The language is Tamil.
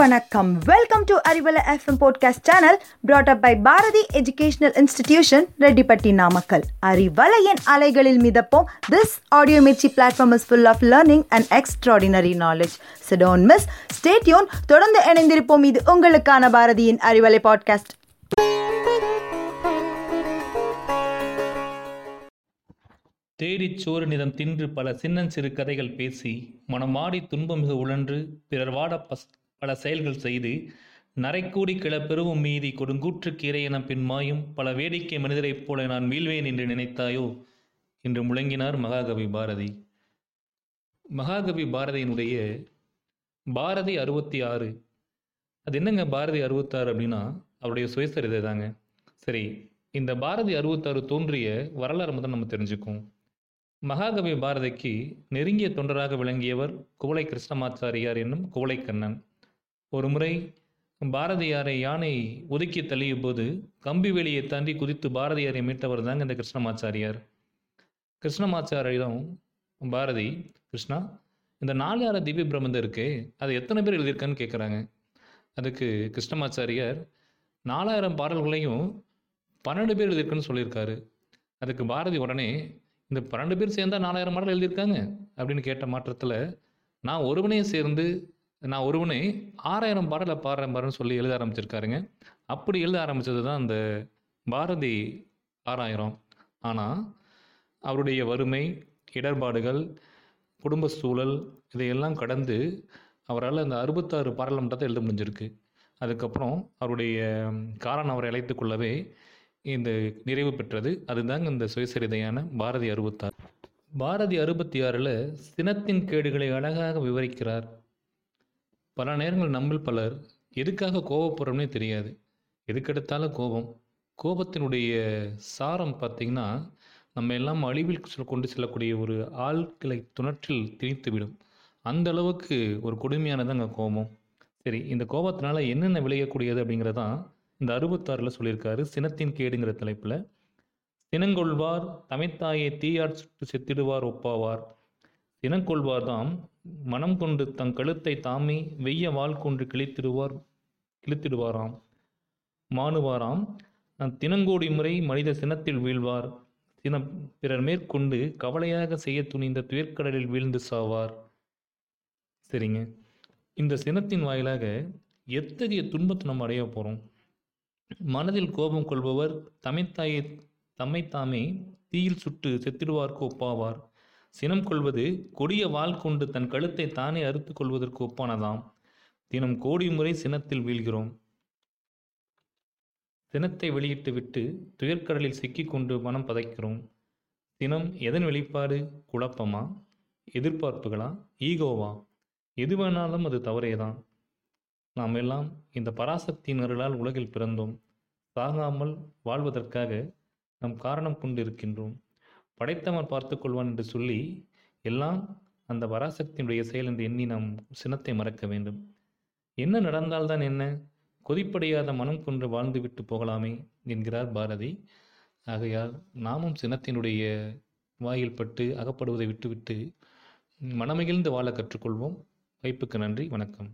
வணக்கம். Welcome to Arivalai FM podcast channel brought up by Bharathi educational institution Rettipatti Namakkal அறிவலையின் அலைகளில் மிதப்போம். This audio Mirchi platform is full of learning and extraordinary knowledge so don't miss stay tuned தொடர்ந்து இணைந்திருப்போம். இது உங்களுக்கான பாரதியின் அறிவலை பாட்காஸ்ட் தேடிச் சோறு நிதம் தின்று பல சின்னஞ்சிறு கதைகள் பேசி மனமாடி வாடி துன்பமிகு உழன்று பிறர் வாட பஸ் பல செயல்கள் செய்து நரைக்கூடி கிள பெருவும் மீதி கொடுங்கூற்றுக்கு இறையென பின் பல வேடிக்கை மனிதரைப் போல நான் மீள்வேன் என்று நினைத்தாயோ? என்று முழங்கினார் மகாகவி பாரதி. மகாகவி பாரதியினுடைய பாரதி அறுபத்தி ஆறு அது என்னங்க பாரதி அறுபத்தாறு அப்படின்னா? அவருடைய சுயசரிதை தாங்க. சரி இந்த பாரதி அறுபத்தாறு தோன்றிய வரலாறு மட்டும் நம்ம தெரிஞ்சுக்கும் மகாகவி பாரதிக்கு நெருங்கிய தொண்டராக விளங்கியவர் குவளை கிருஷ்ணமாச்சாரியார் என்னும் குவளைக்கண்ணன் ஒருமுறை பாரதியாரை யானை ஒதுக்கி தள்ளிய போது கம்பி வெளியை தாண்டி குதித்து பாரதியாரை மீட்டவர் தாங்க இந்த கிருஷ்ணமாச்சாரியார். கிருஷ்ணமாச்சாரியிடம் பாரதி கிருஷ்ணா இந்த நாலார திவ்ய பிரபந்தம் இருக்கே அது எத்தனை பேர் எழுதியிருக்கான்னு கேட்குறாங்க அதுக்கு கிருஷ்ணமாச்சாரியார் நாலாயிரம் பாடல்களையும் பன்னெண்டு பேர் எழுதியிருக்குன்னு சொல்லியிருக்காரு. அதுக்கு பாரதி உடனே இந்த பன்னெண்டு பேர் சேர்ந்தால் நாலாயிரம் பாடல் எழுதியிருக்காங்க அப்படின்னு கேட்ட மாற்றத்தில் நான் ஒருவனையும் சேர்ந்து நான் ஒருவனே ஆறாயிரம் பாடலை பாடுறேன் பாருன்னு சொல்லி எழுத ஆரம்பிச்சிருக்காருங்க. அப்படி எழுத ஆரம்பித்தது தான் அந்த பாரதி ஆறாயிரம். ஆனால் அவருடைய வறுமை இடர்பாடுகள் குடும்ப சூழல் இதையெல்லாம் கடந்து அவரால் அந்த அறுபத்தாறு பாராளுமன்றத்தை எழுத முடிஞ்சிருக்கு. அதுக்கப்புறம் அவருடைய காரணம் அவரை அழைத்து கொள்ளவே இந்த நிறைவு பெற்றது. அதுதாங்க இந்த சுயசரிதையான பாரதி அறுபத்தாறு. பாரதி அறுபத்தி ஆறில் சினத்தின் கேடுகளை அழகாக விவரிக்கிறார். பல நேரங்கள் நம்மில் பலர் எதுக்காக கோபப்படுறோம்னே தெரியாது. எதுக்கெடுத்தாலும் கோபம். கோபத்தினுடைய சாரம் பார்த்திங்கன்னா நம்ம எல்லாம் அழிவில் கொண்டு செல்லக்கூடிய ஒரு ஆட்களை துணற்றில் திணித்துவிடும். அந்த அளவுக்கு ஒரு கொடுமையானதாங்க கோபம். சரி இந்த கோபத்தினால என்னென்ன விளையக்கூடியது அப்படிங்கிறதான் இந்த அறுபத்தாறில் சொல்லியிருக்காரு. சினத்தின் கேடுங்கிற தலைப்பில் சினங்கொள்வார் தமைத்தாயை தீயார் சுட்டு செத்திடுவார் ஒப்பாவார். சினங்கொள்வார் தாம் மனம் கொண்டு தன் கழுத்தை தாமே வெய்ய வாள் கொண்டு கிழித்திடுவார் கிழித்திடுவாராம். மாணுவாராம் தினங்கோடி முறை மனித சினத்தில் வீழ்வார். சினம் பிறர் மேற்கொண்டு கவலையாக செய்ய துணிந்த துயர்க்கடலில் வீழ்ந்து சாவார். சரிங்க. இந்த சினத்தின் வாயிலாக எத்தகைய துன்பத்தை நம்ம அடைய போகிறோம் மனதில் கோபம் கொள்பவர் தமைத்தாயை தம்மைத்தாமே தீயில் சுட்டு செத்திடுவார்க்கு ஒப்பாவார் சினம் கொள்வது கொடிய வாள் கொண்டு தன் கழுத்தை தானே அறுத்து கொள்வதற்கு ஒப்பானதாம். தினம் கோடி முறை சினத்தில் வீழ்கிறோம். சினத்தை வெளியிட்டு விட்டு துயர்க்கடலில் சிக்கிக்கொண்டு மனம் பதைக்கிறோம். சினம் எதன் வெளிப்பாடு? குழப்பமா? எதிர்பார்ப்புகளா? ஈகோவா? எது வேணாலும் அது தவறேதான். நாம் எல்லாம் இந்த பராசக்தியினர்களால் உலகில் பிறந்தோம். சாகாமல் வாழ்வதற்காக நம் காரணம் கொண்டிருக்கின்றோம். படைத்தவன் பார்த்து கொள்வான் என்று சொல்லி எல்லாம் அந்த பராசக்தியினுடைய செயல் என்று எண்ணி நாம் சினத்தை மறக்க வேண்டும். என்ன நடந்தால்தான் என்ன? கொதிப்படையாத மனம் கொன்று வாழ்ந்துவிட்டு போகலாமே என்கிறார் பாரதி. ஆகையால் நாமும் சினத்தினுடைய வாயில் பட்டு அகப்படுவதை விட்டுவிட்டு மனமகிழ்ந்து வாழ கற்றுக்கொள்வோம் வைப்புக்கு நன்றி. வணக்கம்.